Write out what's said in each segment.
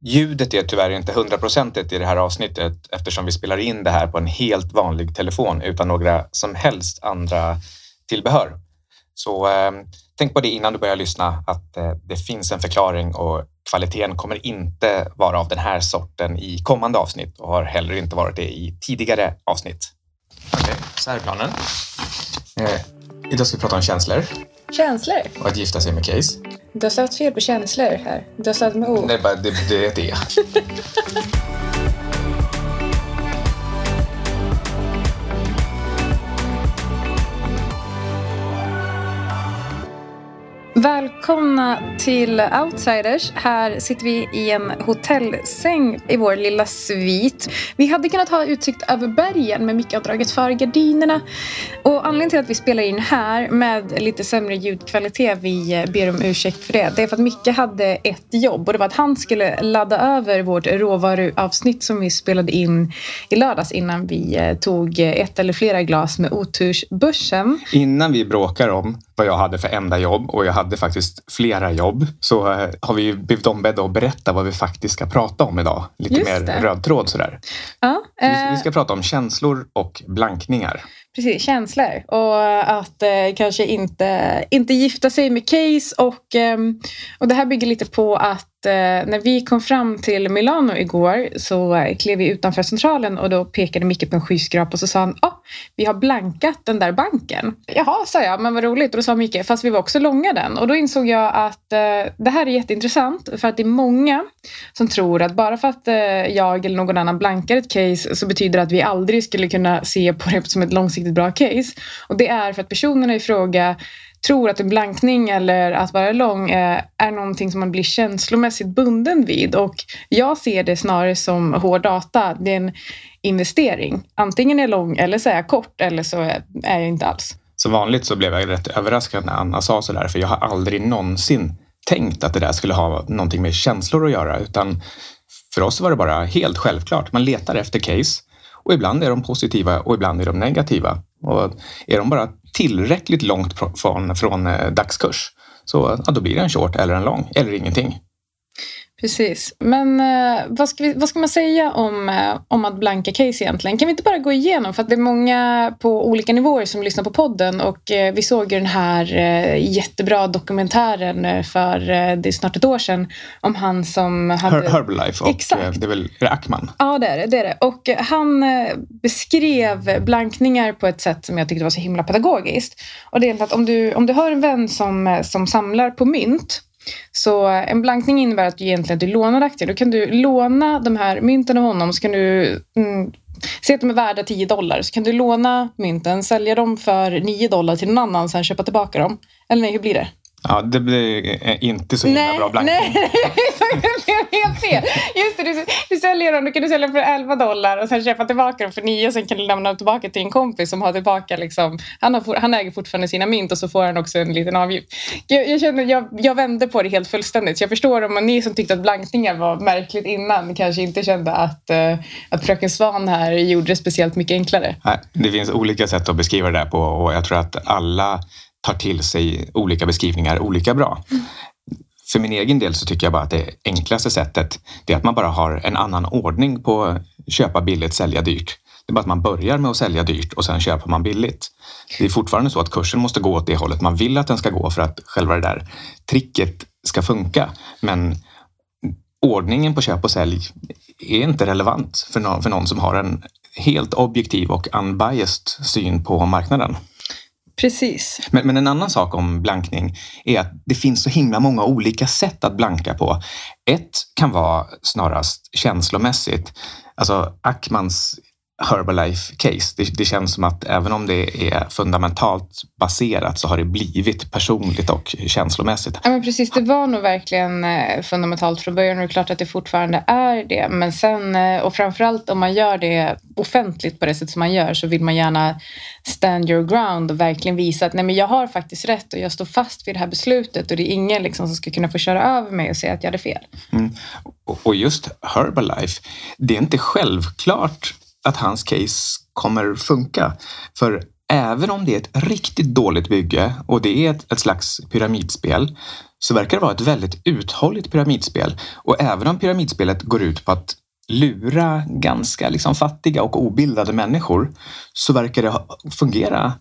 Ljudet är tyvärr inte hundraprocentigt i det här avsnittet eftersom vi spelar in det här på en helt vanlig telefon utan några som helst andra tillbehör. Så eh, tänk på det innan du börjar lyssna att eh, det finns en förklaring och kvaliteten kommer inte vara av den här sorten i kommande avsnitt och har heller inte varit det i tidigare avsnitt. Okej, okay, så här är planen. Eh, idag ska vi prata om känslor. Känslor? Och att gifta sig med Case. Du har satt fel på känslor här. Du har satt med ord. Nej, det, det är det. Välkomna till Outsiders. Här sitter vi i en hotellsäng i vår lilla svit. Vi hade kunnat ha utsikt över bergen men Micke har dragit för gardinerna. Och anledningen till att vi spelar in här med lite sämre ljudkvalitet, vi ber om ursäkt för det, det är för att Micke hade ett jobb och det var att han skulle ladda över vårt råvaruavsnitt som vi spelade in i lördags innan vi eh, tog ett eller flera glas med otursbörsen. Innan vi bråkar om vad jag hade för enda jobb och jag hade faktiskt flera jobb så eh, har vi blivit ombedda att berätta vad vi faktiskt ska prata om idag. Lite Just mer det. röd tråd sådär. Ja, eh... vi, ska prata om känslor och blankningar. Precis, känslor och att eh, kanske inte, inte gifta sig med case och, eh, och det här bygger lite på att eh, när vi kom fram till Milano igår så eh, klev vi utanför centralen och då pekade Micke på en skyskrapa och så sa han oh, vi har blankat den där banken. Jaha, sa jag, men vad roligt. Och då sa Micke, fast vi var också långa den. Och då insåg jag att eh, det här är jätteintressant för att det är många som tror att bara för att eh, jag eller någon annan blankar ett case så betyder det att vi aldrig skulle kunna se på det som ett långsiktigt bra case. Och det är för att personerna i fråga tror att en blankning eller att vara lång är, är någonting som man blir känslomässigt bunden vid. Och jag ser det snarare som hård data. Det är en investering. Antingen är jag lång eller så är jag kort eller så är jag inte alls. Som vanligt så blev jag rätt överraskad när Anna sa så där, för jag har aldrig någonsin tänkt att det där skulle ha någonting med känslor att göra, utan för oss var det bara helt självklart. Man letar efter case och ibland är de positiva och ibland är de negativa. Och är de bara tillräckligt långt från, från eh, dagskurs så ja, då blir det en short eller en lång eller ingenting. Precis. Men eh, vad, ska vi, vad ska man säga om, eh, om att blanka case egentligen? Kan vi inte bara gå igenom? För att det är många på olika nivåer som lyssnar på podden och eh, vi såg ju den här eh, jättebra dokumentären eh, för eh, det är snart ett år sedan om han som hade... Her Herbalife och Exakt. det är väl är det Ackman? Ja, det är det, det är det. Och han beskrev blankningar på ett sätt som jag tyckte var så himla pedagogiskt. Och det är att om du, om du har en vän som, som samlar på mynt så en blankning innebär att du egentligen du lånar aktier. Då kan du låna de här mynten av honom så kan du mm, Säg att de är värda 10 dollar, så kan du låna mynten, sälja dem för 9 dollar till någon annan, sen köpa tillbaka dem. Eller nej, hur blir det? Ja, det blir inte så himla nej, bra blankning. Nej, det blev helt fel. Just det, du, du säljer dem, då kan du sälja dem för 11 dollar och sen köpa tillbaka dem för 9 och sen kan du lämna dem tillbaka till en kompis som har tillbaka liksom, han, har, han äger fortfarande sina mynt och så får han också en liten avgift. Jag, jag, känner, jag, jag vände på det helt fullständigt. Så jag förstår om ni som tyckte att blankningar var märkligt innan kanske inte kände att, uh, att Fröken Svan här gjorde det speciellt mycket enklare. Nej, det finns olika sätt att beskriva det där på och jag tror att alla tar till sig olika beskrivningar olika bra. Mm. För min egen del så tycker jag bara att det enklaste sättet det är att man bara har en annan ordning på köpa billigt, sälja dyrt. Det är bara att man börjar med att sälja dyrt och sen köper man billigt. Det är fortfarande så att kursen måste gå åt det hållet man vill att den ska gå för att själva det där tricket ska funka. Men ordningen på köp och sälj är inte relevant för någon, för någon som har en helt objektiv och unbiased syn på marknaden. Precis. Men, men, en annan sak om blankning är att det finns så himla många olika sätt att blanka på. Ett kan vara snarast känslomässigt. Alltså Ackmans Herbalife-case. Det, det, känns som att även om det är fundamentalt baserat så har det blivit personligt och känslomässigt. Ja, men precis, det var nog verkligen eh, fundamentalt från början och det är klart att det fortfarande är det. Men sen, eh, och framförallt om man gör det offentligt på det sätt som man gör så vill man gärna stand your ground och verkligen visa att nej, men jag har faktiskt rätt och jag står fast vid det här beslutet och det är ingen liksom som ska kunna få köra över mig och säga att jag hade fel. Mm. Och just Herbalife, det är inte självklart att hans case kommer funka. För även om det är ett riktigt dåligt bygge och det är ett, ett slags pyramidspel så verkar det vara ett väldigt uthålligt pyramidspel. Och även om pyramidspelet går ut på att lura ganska liksom fattiga och obildade människor så verkar det fungera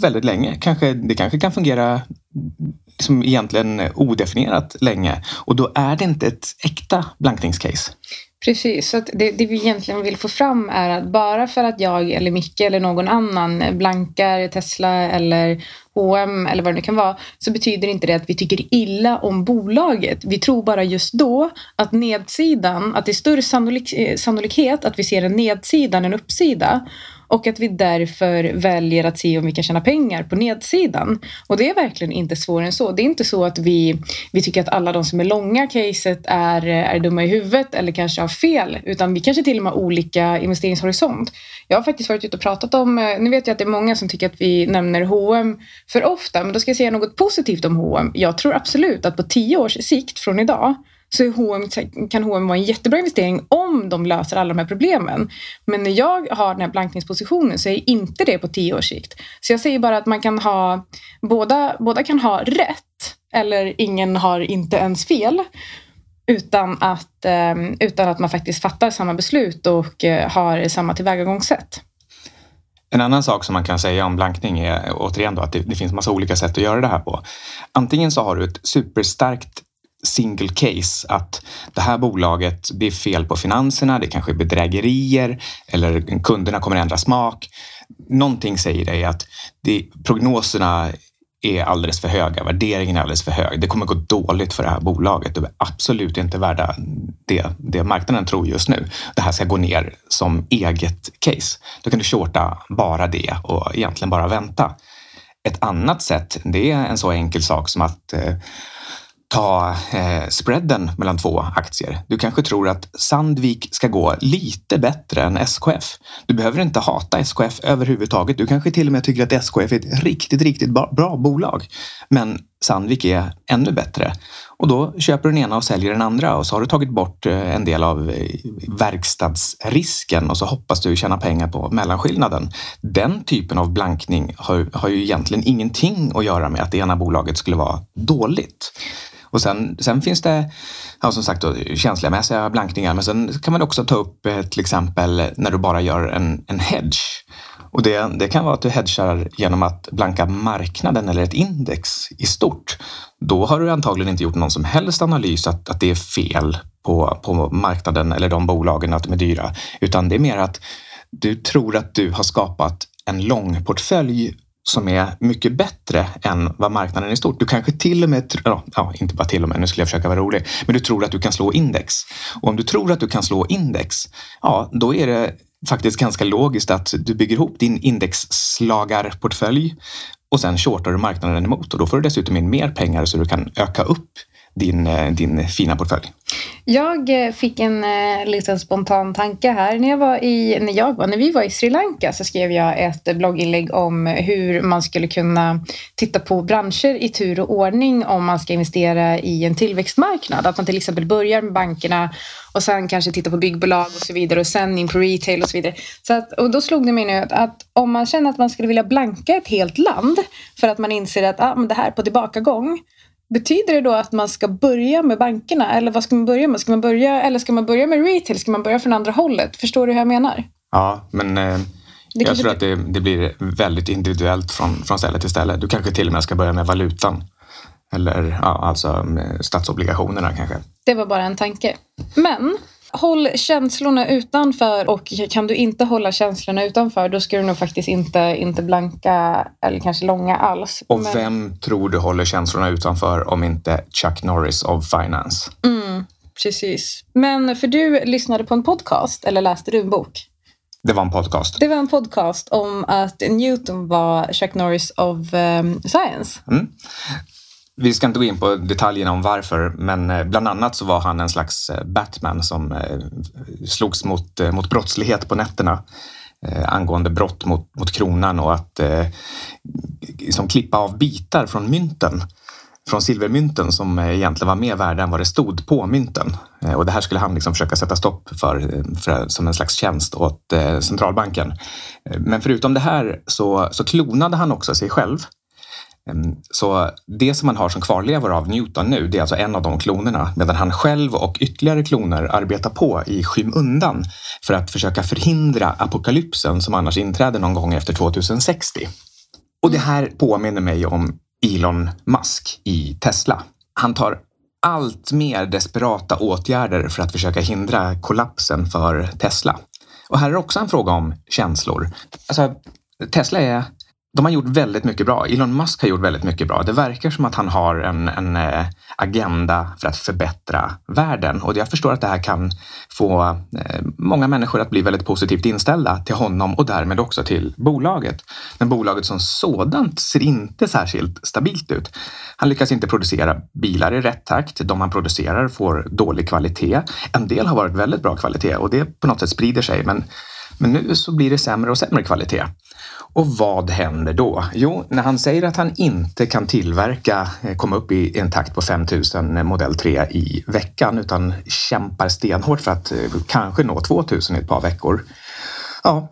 väldigt länge. Kanske, det kanske kan fungera liksom egentligen odefinierat länge och då är det inte ett äkta blankningscase. Precis, så det, det, vi egentligen vill få fram är att bara för att jag eller Micke eller någon annan blankar Tesla eller H&M eller vad det nu kan vara så betyder inte det att vi tycker illa om bolaget. Vi tror bara just då att nedsidan, att det är större sannolik, eh, sannolikhet att vi ser en nedsida än en uppsida och att vi därför väljer att se om vi kan tjäna pengar på nedsidan. Och det är verkligen inte svårare än så. Det är inte så att vi, vi tycker att alla de som är långa caset är, är dumma i huvudet eller kanske har fel, utan vi kanske till och med har olika investeringshorisont. Jag har faktiskt varit ute och pratat om, eh, nu vet jag att det är många som tycker att vi nämner H&M för ofta, men då ska jag säga något positivt om H&M. Jag tror absolut att på tio års sikt från idag så H&M, kan H&M vara en jättebra investering om de löser alla de här problemen. Men när jag har den här blankningspositionen så är inte det på tio års sikt. Så jag säger bara att man kan ha, båda, båda kan ha rätt eller ingen har inte ens fel. Utan att, ehm, utan att man faktiskt fattar samma beslut och eh, har samma tillvägagångssätt. En annan sak som man kan säga om blankning är återigen då att det, det finns massa olika sätt att göra det här på. Antingen så har du ett superstarkt single case att det här bolaget, det är fel på finanserna, det kanske är bedrägerier eller kunderna kommer ändra smak. Någonting säger dig att det, prognoserna är alldeles för höga, värderingen är alldeles för hög. Det kommer gå dåligt för det här bolaget. De är absolut inte värda det, det marknaden tror just nu. Det här ska gå ner som eget case. Då kan du shorta bara det och egentligen bara vänta. Ett annat sätt, det är en så enkel sak som att eh, ta eh, spreaden mellan två aktier. Du kanske tror att Sandvik ska gå lite bättre än SKF. Du behöver inte hata SKF överhuvudtaget. Du kanske till och med tycker att SKF är ett riktigt, riktigt bra bolag. Men Sandvik är ännu bättre. Och då köper du den ena och säljer den andra och så har du tagit bort eh, en del av eh, verkstadsrisken och så hoppas du tjäna pengar på mellanskillnaden. Den typen av blankning har, har ju egentligen ingenting att göra med att det ena bolaget skulle vara dåligt. Och sen, sen finns det ja, som sagt då, känslomässiga blankningar men sen kan man också ta upp eh, till exempel när du bara gör en, en hedge. Och det, det kan vara att du hedgar genom att blanka marknaden eller ett index i stort. Då har du antagligen inte gjort någon som helst analys att, att det är fel på, på marknaden eller de bolagen att de är dyra, utan det är mer att du tror att du har skapat en lång portfölj som är mycket bättre än vad marknaden i stort. Du kanske till och med, ja, inte bara till och med, nu skulle jag försöka vara rolig, men du tror att du kan slå index. Och om du tror att du kan slå index, ja, då är det faktiskt ganska logiskt att du bygger ihop din indexslagarportfölj och sen shortar du marknaden emot och då får du dessutom in mer pengar så du kan öka upp din, eh, din fina portfölj? Jag eh, fick en eh, liten spontan tanke här. När, jag var i, när, jag var, när vi var i Sri Lanka så skrev jag ett blogginlägg om hur man skulle kunna titta på branscher i tur och ordning om man ska investera i en tillväxtmarknad. Att man till exempel börjar med bankerna och sen kanske titta på byggbolag och så vidare och sen in på retail och så vidare. Så att, och då slog det mig nu att, att, om man känner att man skulle vilja blanka ett helt land för att man inser att ah, men det här är på tillbakagång Betyder det då att man ska börja med bankerna eller vad ska man börja med? Ska man börja, eller ska man börja med retail? Ska man börja från andra hållet? Förstår du hur jag menar? Ja, men eh, jag tror att det, det, blir väldigt individuellt från, från ställe till ställe. Du kanske till och med ska börja med valutan. Eller ja, alltså statsobligationerna kanske. Det var bara en tanke. Men Håll känslorna utanför och kan du inte hålla känslorna utanför då ska du nog faktiskt inte, inte blanka eller kanske långa alls. Och Men... vem tror du håller känslorna utanför om inte Chuck Norris of Finance? Mm, precis. Men för du lyssnade på en podcast eller läste du en bok? Det var en podcast. Det var en podcast om att Newton var Chuck Norris of um, Science. Mm. Vi ska inte gå in på detaljerna om varför, men eh, bland annat så var han en slags eh, Batman som eh, slogs mot, mot brottslighet på nätterna angående brott mot, mot kronan och att eh, liksom klippa av bitar från mynten från silvermynten som egentligen var mer värda än vad det stod på mynten. Och det här skulle han liksom försöka sätta stopp för, för som en slags tjänst åt centralbanken. Men förutom det här så, så klonade han också sig själv. Ehm, så det som man har som kvarlevor av Newton nu, det är alltså en av de klonerna, medan han själv och ytterligare kloner arbetar på i skymundan för att försöka förhindra apokalypsen som annars inträder någon gång efter 2060. Och det här påminner mig om Elon Musk i Tesla. Han tar allt mer desperata åtgärder för att försöka hindra kollapsen för Tesla. Och här är också en fråga om känslor. Alltså, Tesla är de har gjort väldigt mycket bra. Elon Musk har gjort väldigt mycket bra. Det verkar som att han har en, en eh, agenda för att förbättra världen och jag förstår att det här kan få eh, många människor att bli väldigt positivt inställda till honom och därmed också till bolaget. Men bolaget som sådant ser inte särskilt stabilt ut. Han lyckas inte producera bilar i rätt takt. De han producerar får dålig kvalitet. En del har varit väldigt bra kvalitet och det på något sätt sprider sig. Men, men nu så blir det sämre och sämre kvalitet. Och vad händer då? Jo, när han säger att han inte kan tillverka, eh, komma upp i en takt på 5000 modell 3 i veckan utan kämpar stenhårt för att eh, kanske nå 2000 i ett par veckor. Ja,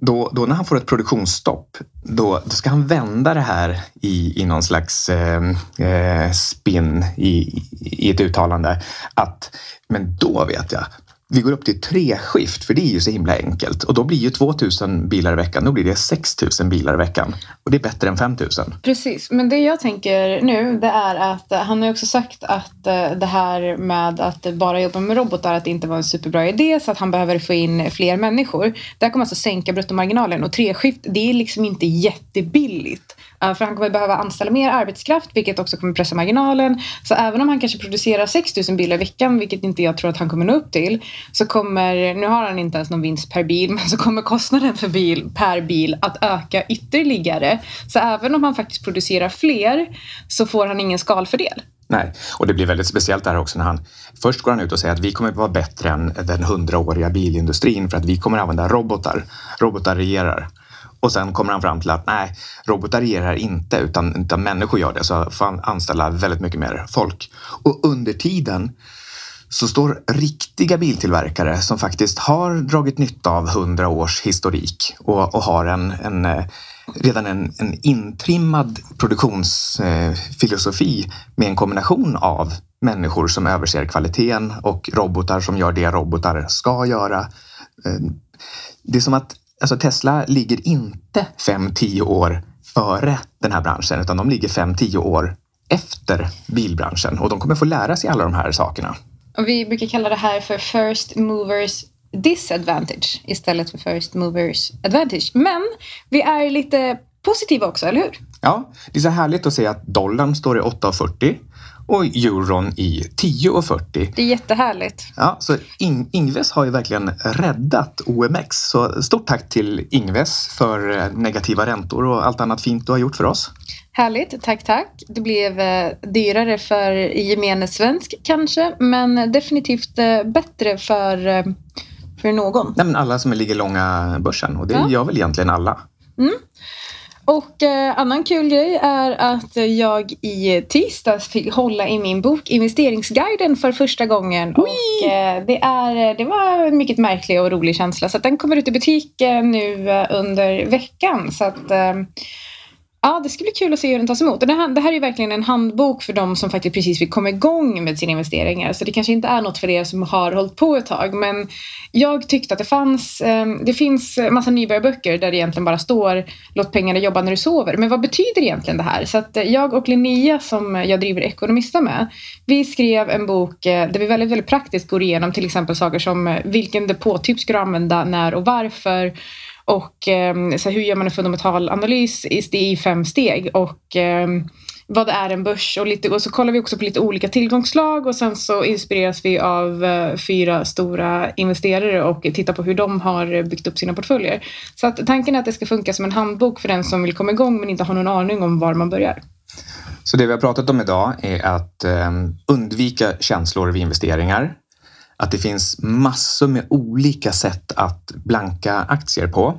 då, då när han får ett produktionsstopp, då, då ska han vända det här i, i någon slags eh, eh spin i, i ett uttalande att men då vet jag, vi går upp till tre skift, för det är ju så himla enkelt. Och då blir ju 2000 bilar i veckan, då blir det 6000 bilar i veckan. Och det är bättre än 5000. Precis, men det jag tänker nu det är att eh, han har också sagt att eh, det här med att bara jobba med robotar, att det inte var en superbra idé så att han behöver få in fler människor. Det här kommer alltså sänka bruttomarginalen och treskift, det är liksom inte jättebilligt. Eh, för han kommer behöva anställa mer arbetskraft vilket också kommer pressa marginalen. Så även om han kanske producerar 6000 bilar i veckan, vilket inte jag tror att han kommer nå upp till, så kommer, nu har han inte ens någon vinst per bil, men så kommer kostnaden för bil, per bil att öka ytterligare. Så även om han faktiskt producerar fler så får han ingen skalfördel. Nej, och det blir väldigt speciellt där också när han först går han ut och säger att vi kommer vara bättre än den hundraåriga bilindustrin för att vi kommer använda robotar. Robotar regerar. Och sen kommer han fram till att nej, robotar regerar inte utan, utan människor gör det. Så får han anställa väldigt mycket mer folk. Och under tiden så står riktiga biltillverkare som faktiskt har dragit nytta av hundra års historik och, och har en, en, eh, redan en, en intrimmad produktionsfilosofi eh, med en kombination av människor som överser kvaliteten och robotar som gör det robotar ska göra. Eh, det är som att alltså Tesla ligger inte 5-10 år före den här branschen utan de ligger 5-10 år efter bilbranschen och de kommer få lära sig alla de här sakerna. Och vi brukar kalla det här för first movers disadvantage istället för first movers advantage. Men vi är lite positiva också, eller hur? Ja, det är så härligt att se att dollarn står i 8,40 och euron i 10,40. Det är jättehärligt. Ja, så In Ingves har ju verkligen räddat OMX. Så stort tack till Ingves för eh, negativa räntor och allt annat fint du har gjort för oss. Härligt, tack tack. Det blev eh, dyrare för gemene svensk kanske, men definitivt eh, bättre för, för någon. Nej, men alla som ligger långa börsen och det ja. gör väl egentligen alla. Mm. Och eh, annan kul grej är att jag i tisdags fick hålla i min bok Investeringsguiden för första gången. Och eh, det, är, det var en mycket märklig och rolig känsla. Så den kommer ut i butik eh, nu eh, under veckan. Så att eh, Ja, det ska bli kul att se hur den tas emot. Det här, det här är verkligen en handbok för de som faktiskt precis vill komma igång med sina investeringar. Så det kanske inte är något för er som har hållit på ett tag. Men jag tyckte att det fanns, eh, det finns massa nybörjarböcker där det egentligen bara står låt pengarna jobba när du sover. Men vad betyder egentligen det här? Så att jag och Linnea som jag driver Ekonomista med, vi skrev en bok eh, där vi väldigt, väldigt praktiskt går igenom till exempel saker som eh, vilken depåtyp ska du använda, när och varför och eh, så hur gör man en fundamental analys i fem steg och eh, vad är en börs och, lite, och så kollar vi också på lite olika tillgångslag och sen så inspireras vi av eh, fyra stora investerare och tittar på hur de har byggt upp sina portföljer. Så att tanken är att det ska funka som en handbok för den som vill komma igång men inte har någon aning om var man börjar. Så det vi har pratat om idag är att ehm, undvika känslor vid investeringar, att det finns massor med olika sätt att blanka aktier på.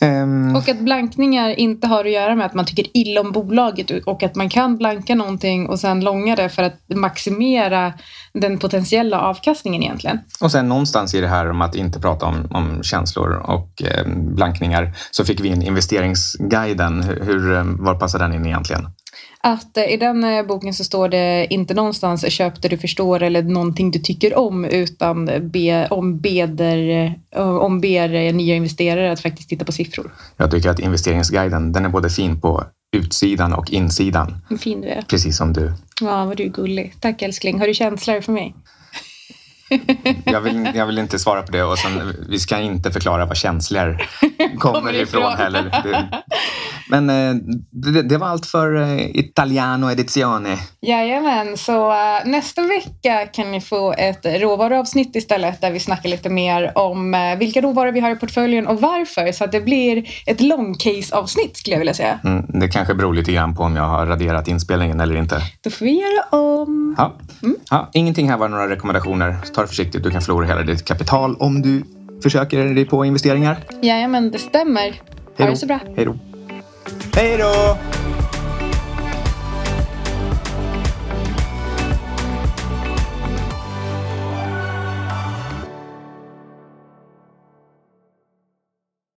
Ehm, Och att blankningar inte har att göra med att man tycker illa om bolaget och att man kan blanka någonting och sen långa det för att maximera den potentiella avkastningen egentligen. Och sen någonstans i det här om att inte prata om, om känslor och eh, blankningar så fick vi in investeringsguiden. Hur, eh, var passar den in egentligen? Att eh, i den eh, boken så står det inte någonstans köp det du förstår eller någonting du tycker om utan be, om beder, eh, om ber eh, nya investerare att faktiskt titta på siffror. Jag tycker att investeringsguiden den är både fin på utsidan och insidan. Fin du är. Precis som du. Ja, vad du är gullig. Tack älskling. Har du känslor för mig? Jag vill, jag vill inte svara på det och sen, vi ska inte förklara var känslor kommer, Kommer ifrån ifrån. heller. Det, men eh, det, det var allt för eh, Italiano Edizione. Jajamän, så uh, nästa vecka kan ni få ett råvaruavsnitt istället där vi snackar lite mer om vilka råvaror vi har i portföljen och varför. Så att det blir ett long case avsnitt skulle jag vilja säga. Mm, det kanske beror lite grann på om jag har raderat inspelningen eller inte. Då får vi göra om. Ja. Ja, ingenting här var några rekommendationer. Ta det försiktigt, du kan förlora hela ditt kapital om du försöker dig på investeringar. Jajamän, det stämmer. Ha det så bra. Hej då. Hej då!